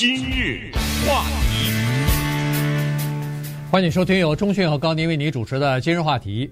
今日话题，欢迎收听由钟讯和高宁为你主持的今日话题。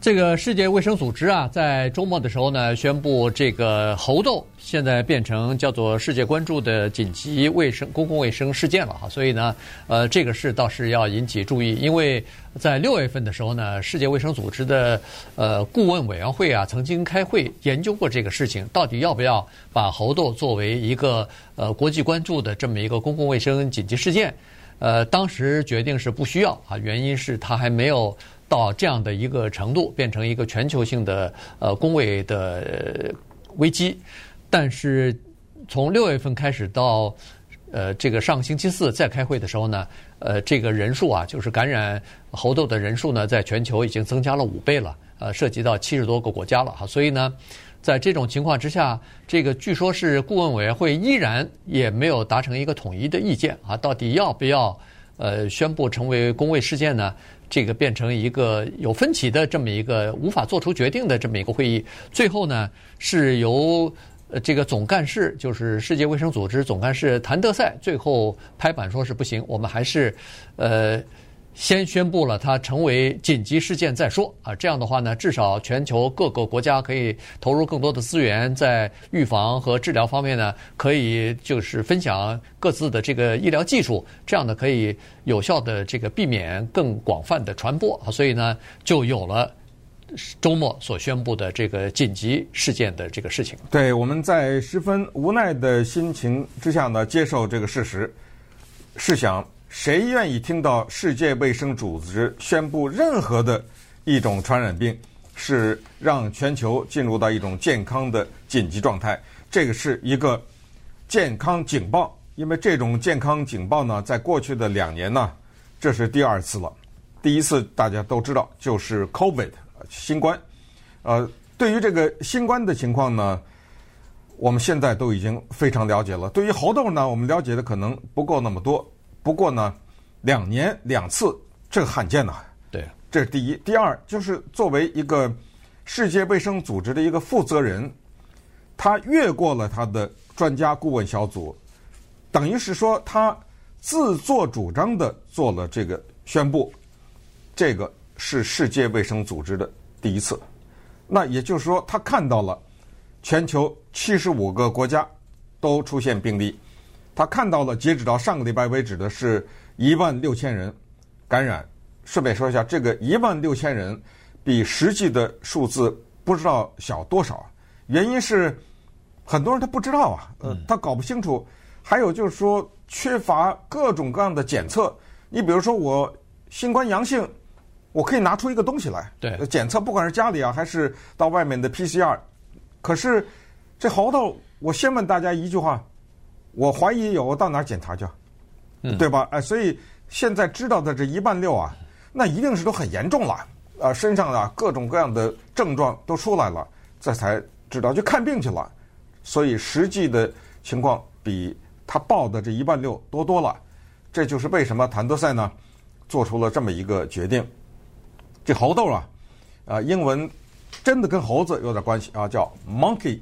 这个世界卫生组织啊，在周末的时候呢，宣布这个猴痘现在变成叫做世界关注的紧急卫生公共卫生事件了哈。所以呢，呃，这个事倒是要引起注意，因为在六月份的时候呢，世界卫生组织的呃顾问委员会啊，曾经开会研究过这个事情，到底要不要把猴痘作为一个呃国际关注的这么一个公共卫生紧急事件。呃，当时决定是不需要啊，原因是它还没有。到这样的一个程度，变成一个全球性的呃工位的危机，但是从六月份开始到呃这个上星期四再开会的时候呢，呃这个人数啊，就是感染猴痘的人数呢，在全球已经增加了五倍了，呃涉及到七十多个国家了。哈，所以呢，在这种情况之下，这个据说是顾问委员会依然也没有达成一个统一的意见。啊，到底要不要呃宣布成为公卫事件呢？这个变成一个有分歧的这么一个无法做出决定的这么一个会议，最后呢是由这个总干事，就是世界卫生组织总干事谭德赛最后拍板说是不行，我们还是呃。先宣布了它成为紧急事件再说啊，这样的话呢，至少全球各个国家可以投入更多的资源在预防和治疗方面呢，可以就是分享各自的这个医疗技术，这样呢可以有效的这个避免更广泛的传播啊，所以呢就有了周末所宣布的这个紧急事件的这个事情。对，我们在十分无奈的心情之下呢，接受这个事实，试想。谁愿意听到世界卫生组织宣布任何的一种传染病是让全球进入到一种健康的紧急状态？这个是一个健康警报，因为这种健康警报呢，在过去的两年呢，这是第二次了。第一次大家都知道就是 COVID 新冠，呃，对于这个新冠的情况呢，我们现在都已经非常了解了。对于猴痘呢，我们了解的可能不够那么多。不过呢，两年两次，这个罕见呐。对，这是第一。第二，就是作为一个世界卫生组织的一个负责人，他越过了他的专家顾问小组，等于是说他自作主张的做了这个宣布。这个是世界卫生组织的第一次。那也就是说，他看到了全球七十五个国家都出现病例。他看到了，截止到上个礼拜为止的是一万六千人感染。顺便说一下，这个一万六千人比实际的数字不知道小多少。原因是很多人他不知道啊，呃，他搞不清楚。还有就是说，缺乏各种各样的检测。你比如说，我新冠阳性，我可以拿出一个东西来，对，检测，不管是家里啊，还是到外面的 PCR。可是这猴头，我先问大家一句话。我怀疑有，我到哪儿检查去？对吧？哎，所以现在知道的这一万六啊，那一定是都很严重了，啊，身上啊各种各样的症状都出来了，这才知道去看病去了。所以实际的情况比他报的这一万六多多了。这就是为什么谭德塞呢做出了这么一个决定。这猴痘啊，啊，英文真的跟猴子有点关系啊，叫 monkey，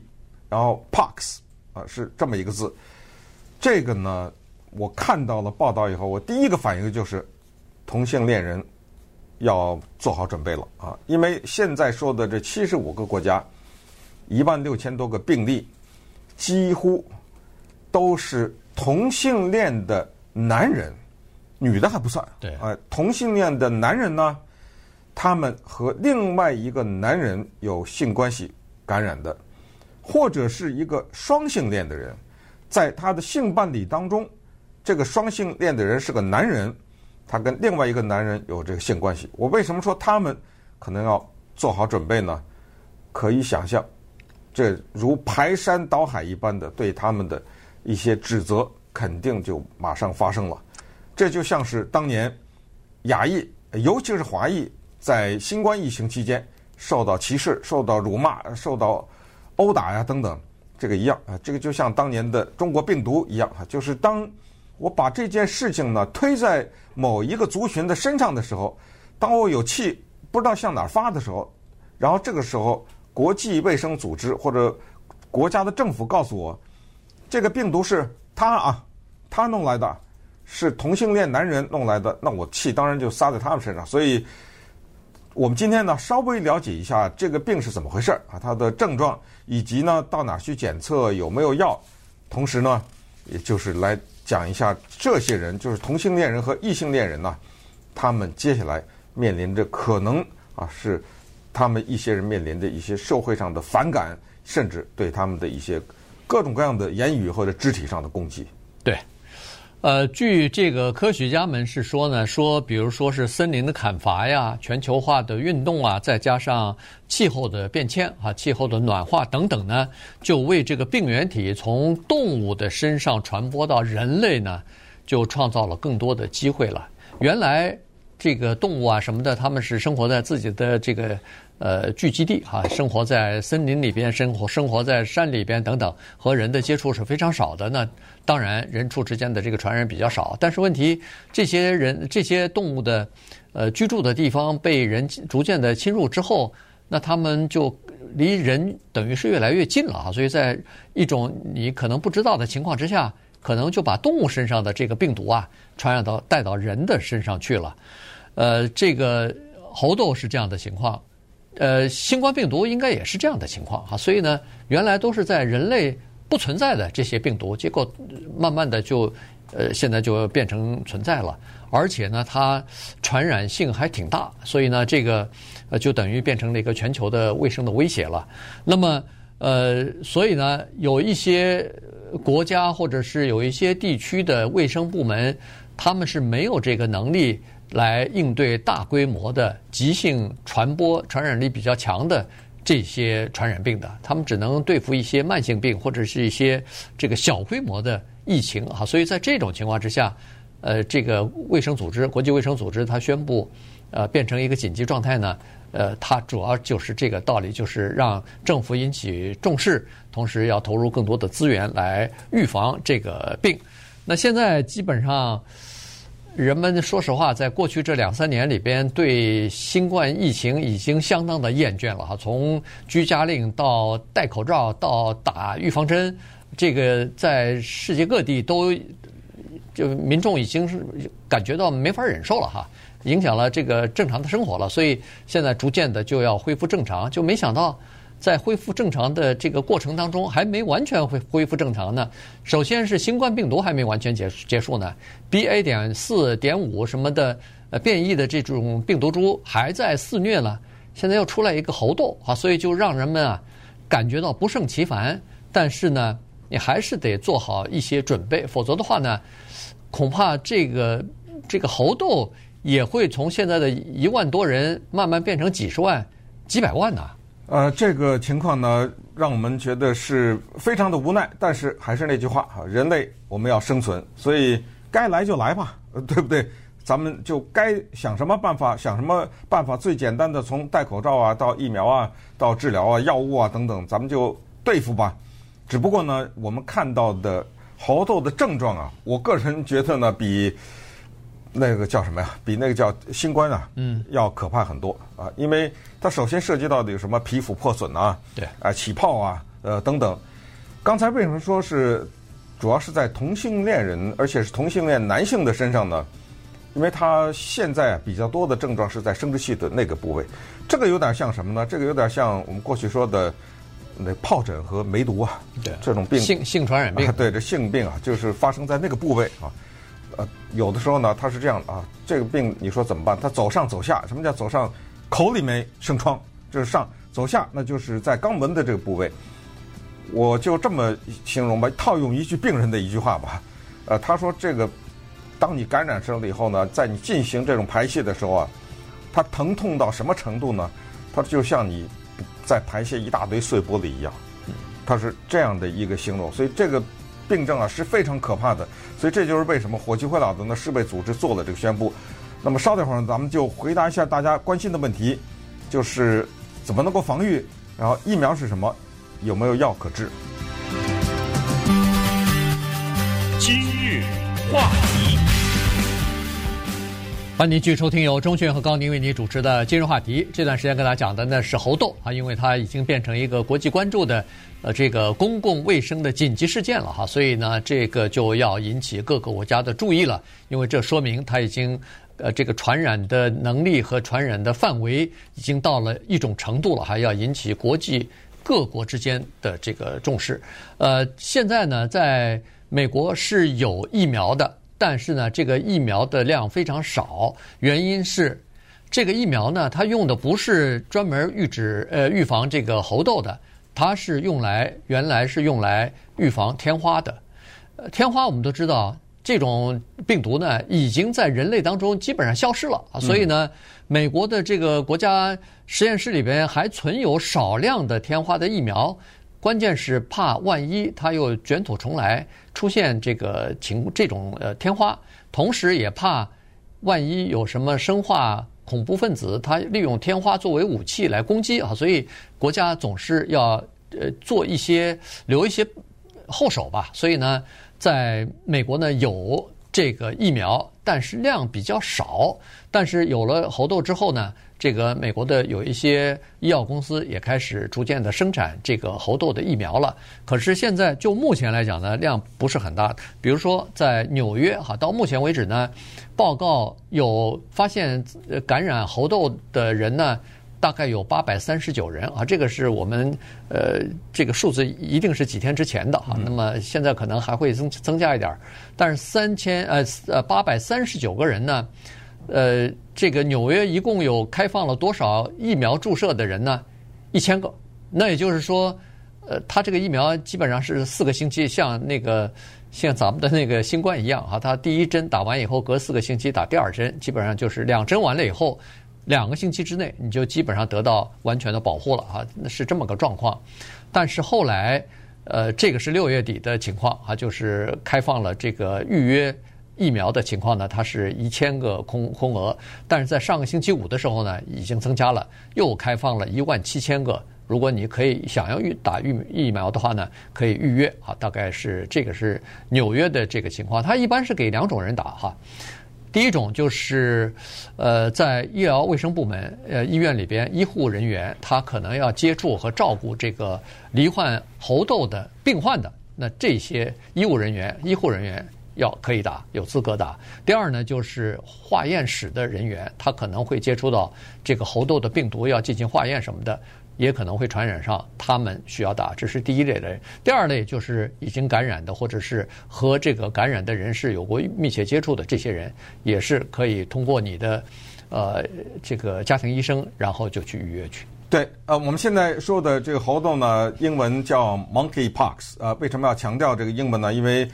然后 pox 啊，是这么一个字。这个呢，我看到了报道以后，我第一个反应就是，同性恋人要做好准备了啊！因为现在说的这七十五个国家，一万六千多个病例，几乎都是同性恋的男人，女的还不算。对，啊，同性恋的男人呢，他们和另外一个男人有性关系感染的，或者是一个双性恋的人。在他的性伴侣当中，这个双性恋的人是个男人，他跟另外一个男人有这个性关系。我为什么说他们可能要做好准备呢？可以想象，这如排山倒海一般的对他们的一些指责，肯定就马上发生了。这就像是当年亚裔，尤其是华裔，在新冠疫情期间受到歧视、受到辱骂、受到殴打呀等等。这个一样啊，这个就像当年的中国病毒一样啊，就是当我把这件事情呢推在某一个族群的身上的时候，当我有气不知道向哪儿发的时候，然后这个时候国际卫生组织或者国家的政府告诉我，这个病毒是他啊，他弄来的，是同性恋男人弄来的，那我气当然就撒在他们身上。所以，我们今天呢，稍微了解一下这个病是怎么回事儿啊，它的症状，以及呢到哪去检测，有没有药，同时呢，也就是来讲一下这些人，就是同性恋人和异性恋人呢，他们接下来面临着可能啊是他们一些人面临的一些社会上的反感，甚至对他们的一些各种各样的言语或者肢体上的攻击。对。呃，据这个科学家们是说呢，说比如说是森林的砍伐呀、全球化的运动啊，再加上气候的变迁啊、气候的暖化等等呢，就为这个病原体从动物的身上传播到人类呢，就创造了更多的机会了。原来这个动物啊什么的，他们是生活在自己的这个。呃，聚集地哈，生活在森林里边，生活生活在山里边等等，和人的接触是非常少的。那当然，人畜之间的这个传染比较少。但是问题，这些人这些动物的呃居住的地方被人逐渐的侵入之后，那他们就离人等于是越来越近了啊。所以在一种你可能不知道的情况之下，可能就把动物身上的这个病毒啊传染到带到人的身上去了。呃，这个猴痘是这样的情况。呃，新冠病毒应该也是这样的情况哈，所以呢，原来都是在人类不存在的这些病毒，结果慢慢的就，呃，现在就变成存在了，而且呢，它传染性还挺大，所以呢，这个呃，就等于变成了一个全球的卫生的威胁了。那么，呃，所以呢，有一些国家或者是有一些地区的卫生部门，他们是没有这个能力。来应对大规模的急性传播、传染力比较强的这些传染病的，他们只能对付一些慢性病或者是一些这个小规模的疫情啊。所以在这种情况之下，呃，这个卫生组织、国际卫生组织它宣布，呃，变成一个紧急状态呢，呃，它主要就是这个道理，就是让政府引起重视，同时要投入更多的资源来预防这个病。那现在基本上。人们说实话，在过去这两三年里边，对新冠疫情已经相当的厌倦了哈。从居家令到戴口罩到打预防针，这个在世界各地都就民众已经是感觉到没法忍受了哈，影响了这个正常的生活了。所以现在逐渐的就要恢复正常，就没想到。在恢复正常的这个过程当中，还没完全恢恢复正常呢。首先是新冠病毒还没完全结结束呢，BA. 点四点五什么的呃变异的这种病毒株还在肆虐呢。现在又出来一个猴痘啊，所以就让人们啊感觉到不胜其烦。但是呢，你还是得做好一些准备，否则的话呢，恐怕这个这个猴痘也会从现在的一万多人慢慢变成几十万、几百万呢。呃，这个情况呢，让我们觉得是非常的无奈。但是还是那句话哈，人类我们要生存，所以该来就来吧，对不对？咱们就该想什么办法，想什么办法，最简单的从戴口罩啊，到疫苗啊，到治疗啊，药物啊等等，咱们就对付吧。只不过呢，我们看到的猴痘的症状啊，我个人觉得呢，比。那个叫什么呀？比那个叫新冠啊，嗯，要可怕很多啊！因为它首先涉及到的有什么皮肤破损啊，对，啊起泡啊，呃等等。刚才为什么说是主要是在同性恋人，而且是同性恋男性的身上呢？因为他现在比较多的症状是在生殖器的那个部位，这个有点像什么呢？这个有点像我们过去说的那疱疹和梅毒啊，对，这种病性性传染病，啊，对，这性病啊，就是发生在那个部位啊。呃，有的时候呢，他是这样的啊，这个病你说怎么办？他走上走下，什么叫走上？口里面生疮，就是上走下，那就是在肛门的这个部位。我就这么形容吧，套用一句病人的一句话吧，呃，他说这个，当你感染上了以后呢，在你进行这种排泄的时候啊，它疼痛到什么程度呢？它就像你在排泄一大堆碎玻璃一样，它是这样的一个形容，所以这个。病症啊是非常可怕的，所以这就是为什么火炬会老的呢世卫组织做了这个宣布。那么稍等会儿，咱们就回答一下大家关心的问题，就是怎么能够防御，然后疫苗是什么，有没有药可治？今日话题，欢迎您继续收听由钟迅和高宁为您主持的今日话题。这段时间跟大家讲的呢是猴痘啊，因为它已经变成一个国际关注的呃这个公共卫生的紧急事件了哈，所以呢这个就要引起各个国家的注意了，因为这说明它已经呃这个传染的能力和传染的范围已经到了一种程度了，还要引起国际各国之间的这个重视。呃，现在呢在美国是有疫苗的。但是呢，这个疫苗的量非常少，原因是这个疫苗呢，它用的不是专门预止呃预防这个猴痘的，它是用来原来是用来预防天花的。呃，天花我们都知道，这种病毒呢已经在人类当中基本上消失了啊，所以呢，美国的这个国家实验室里边还存有少量的天花的疫苗。关键是怕万一它又卷土重来，出现这个情这种呃天花，同时也怕万一有什么生化恐怖分子，他利用天花作为武器来攻击啊，所以国家总是要呃做一些留一些后手吧。所以呢，在美国呢有这个疫苗，但是量比较少。但是有了猴痘之后呢，这个美国的有一些医药公司也开始逐渐的生产这个猴痘的疫苗了。可是现在就目前来讲呢，量不是很大。比如说在纽约哈，到目前为止呢，报告有发现感染猴痘的人呢，大概有八百三十九人啊。这个是我们呃这个数字一定是几天之前的哈。那么现在可能还会增增加一点，但是三千呃呃八百三十九个人呢。呃，这个纽约一共有开放了多少疫苗注射的人呢？一千个。那也就是说，呃，他这个疫苗基本上是四个星期，像那个像咱们的那个新冠一样哈，他第一针打完以后，隔四个星期打第二针，基本上就是两针完了以后，两个星期之内你就基本上得到完全的保护了啊，那是这么个状况。但是后来，呃，这个是六月底的情况啊，就是开放了这个预约。疫苗的情况呢，它是一千个空空额，但是在上个星期五的时候呢，已经增加了，又开放了一万七千个。如果你可以想要预打预疫苗的话呢，可以预约啊。大概是这个是纽约的这个情况，它一般是给两种人打哈。第一种就是呃，在医疗卫生部门呃医院里边，医护人员他可能要接触和照顾这个罹患猴痘的病患的，那这些医务人员、医护人员。要可以打，有资格打。第二呢，就是化验室的人员，他可能会接触到这个猴痘的病毒，要进行化验什么的，也可能会传染上，他们需要打。这是第一类人。第二类就是已经感染的，或者是和这个感染的人士有过密切接触的这些人，也是可以通过你的呃这个家庭医生，然后就去预约去。对，呃，我们现在说的这个猴痘呢，英文叫 Monkeypox。呃，为什么要强调这个英文呢？因为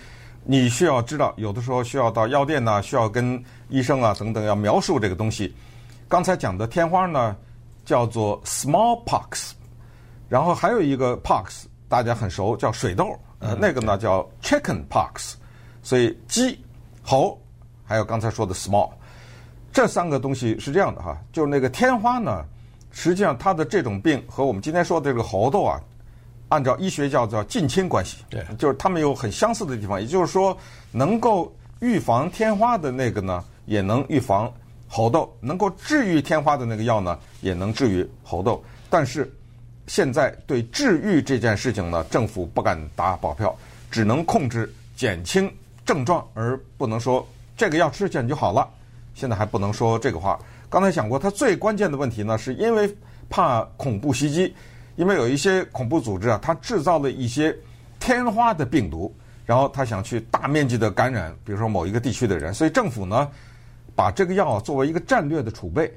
你需要知道，有的时候需要到药店呢，需要跟医生啊等等要描述这个东西。刚才讲的天花呢，叫做 smallpox，然后还有一个 pox，大家很熟，叫水痘，呃，那个呢叫 chickenpox。所以鸡、猴，还有刚才说的 small，这三个东西是这样的哈，就是那个天花呢，实际上它的这种病和我们今天说的这个猴痘啊。按照医学叫做近亲关系，对，就是他们有很相似的地方。也就是说，能够预防天花的那个呢，也能预防猴痘；能够治愈天花的那个药呢，也能治愈猴痘。但是现在对治愈这件事情呢，政府不敢打保票，只能控制减轻症状，而不能说这个药吃下去就好了。现在还不能说这个话。刚才讲过，它最关键的问题呢，是因为怕恐怖袭击。因为有一些恐怖组织啊，它制造了一些天花的病毒，然后他想去大面积的感染，比如说某一个地区的人，所以政府呢，把这个药作为一个战略的储备，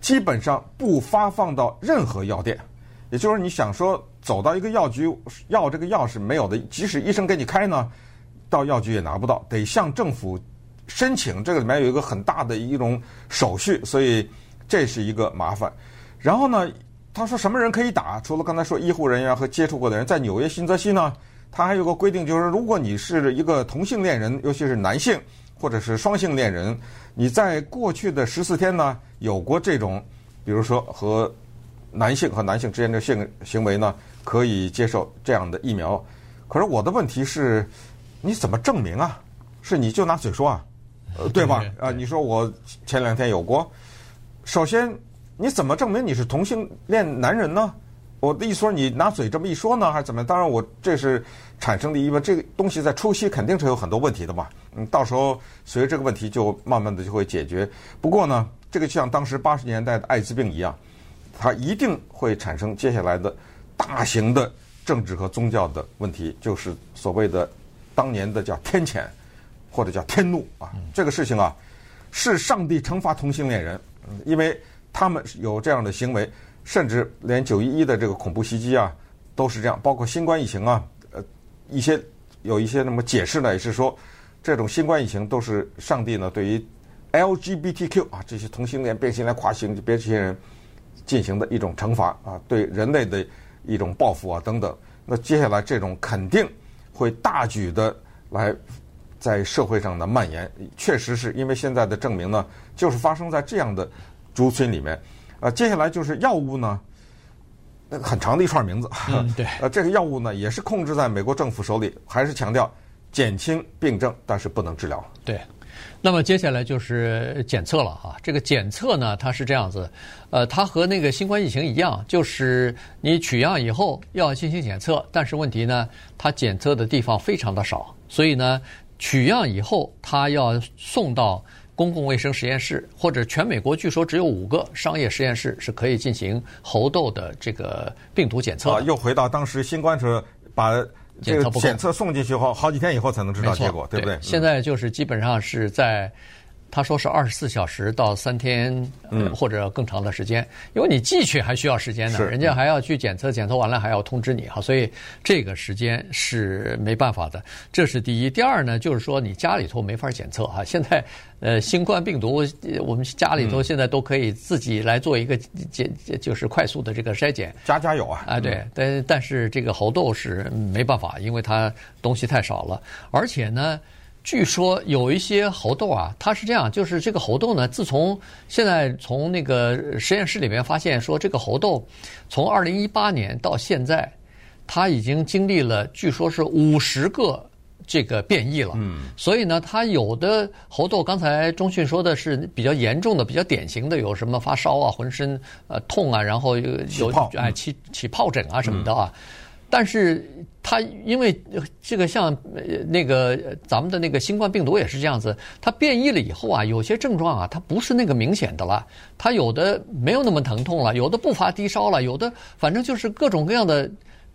基本上不发放到任何药店。也就是你想说走到一个药局要这个药是没有的，即使医生给你开呢，到药局也拿不到，得向政府申请。这个里面有一个很大的一种手续，所以这是一个麻烦。然后呢，他说什么人可以打？除了刚才说医护人员和接触过的人，在纽约新泽西呢，他还有个规定，就是如果你是一个同性恋人，尤其是男性或者是双性恋人，你在过去的十四天呢有过这种，比如说和男性和男性之间的性行为呢，可以接受这样的疫苗。可是我的问题是，你怎么证明啊？是你就拿嘴说啊？呃对吧？啊，你说我前两天有过，首先你怎么证明你是同性恋男人呢？我的意思说，你拿嘴这么一说呢，还是怎么样？当然，我这是产生的疑问。这个东西在初期肯定是有很多问题的嘛。嗯，到时候随着这个问题就慢慢的就会解决。不过呢，这个就像当时八十年代的艾滋病一样，它一定会产生接下来的大型的政治和宗教的问题，就是所谓的当年的叫天谴或者叫天怒啊。这个事情啊，是上帝惩罚同性恋人，因为他们有这样的行为。甚至连九一一的这个恐怖袭击啊，都是这样。包括新冠疫情啊，呃，一些有一些那么解释呢，也是说，这种新冠疫情都是上帝呢对于 LGBTQ 啊这些同性恋、变性恋、跨性别这些人进行的一种惩罚啊，对人类的一种报复啊等等。那接下来这种肯定会大举的来在社会上的蔓延，确实是因为现在的证明呢，就是发生在这样的族群里面。呃，接下来就是药物呢，那个很长的一串名字。嗯，对。呃，这个药物呢，也是控制在美国政府手里，还是强调减轻病症，但是不能治疗。对。那么接下来就是检测了哈。这个检测呢，它是这样子，呃，它和那个新冠疫情一样，就是你取样以后要进行检测，但是问题呢，它检测的地方非常的少，所以呢，取样以后它要送到。公共卫生实验室或者全美国据说只有五个商业实验室是可以进行猴痘的这个病毒检测。啊，又回到当时新冠时候把这个检测送进去后，好几天以后才能知道结果，对不对？现在就是基本上是在。他说是二十四小时到三天，嗯，或者更长的时间，因为你寄去还需要时间呢，人家还要去检测，检测完了还要通知你哈，所以这个时间是没办法的。这是第一，第二呢，就是说你家里头没法检测哈。现在呃，新冠病毒我们家里头现在都可以自己来做一个检，就是快速的这个筛检，家家有啊。啊，对，但但是这个猴痘是没办法，因为它东西太少了，而且呢。据说有一些猴痘啊，它是这样，就是这个猴痘呢，自从现在从那个实验室里面发现说，这个猴痘从二零一八年到现在，它已经经历了据说是五十个这个变异了。嗯。所以呢，它有的猴痘，刚才钟迅说的是比较严重的、比较典型的，有什么发烧啊、浑身呃痛啊，然后有有哎起起疱疹啊什么的啊。但是它因为这个像那个咱们的那个新冠病毒也是这样子，它变异了以后啊，有些症状啊，它不是那个明显的了，它有的没有那么疼痛了，有的不发低烧了，有的反正就是各种各样的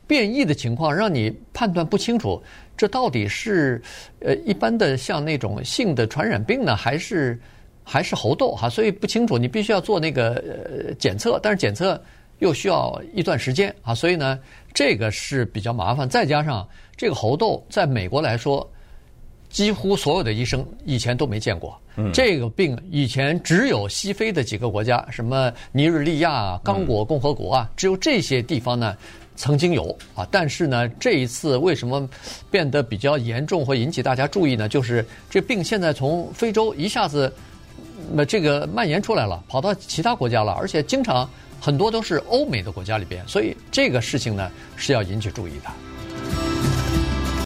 变异的情况，让你判断不清楚这到底是呃一般的像那种性的传染病呢，还是还是猴痘哈，所以不清楚，你必须要做那个呃检测，但是检测。又需要一段时间啊，所以呢，这个是比较麻烦。再加上这个猴痘，在美国来说，几乎所有的医生以前都没见过。嗯，这个病以前只有西非的几个国家，什么尼日利亚、刚果共和国啊，只有这些地方呢曾经有啊。但是呢，这一次为什么变得比较严重，会引起大家注意呢？就是这病现在从非洲一下子，那这个蔓延出来了，跑到其他国家了，而且经常。很多都是欧美的国家里边所以这个事情呢是要引起注意的。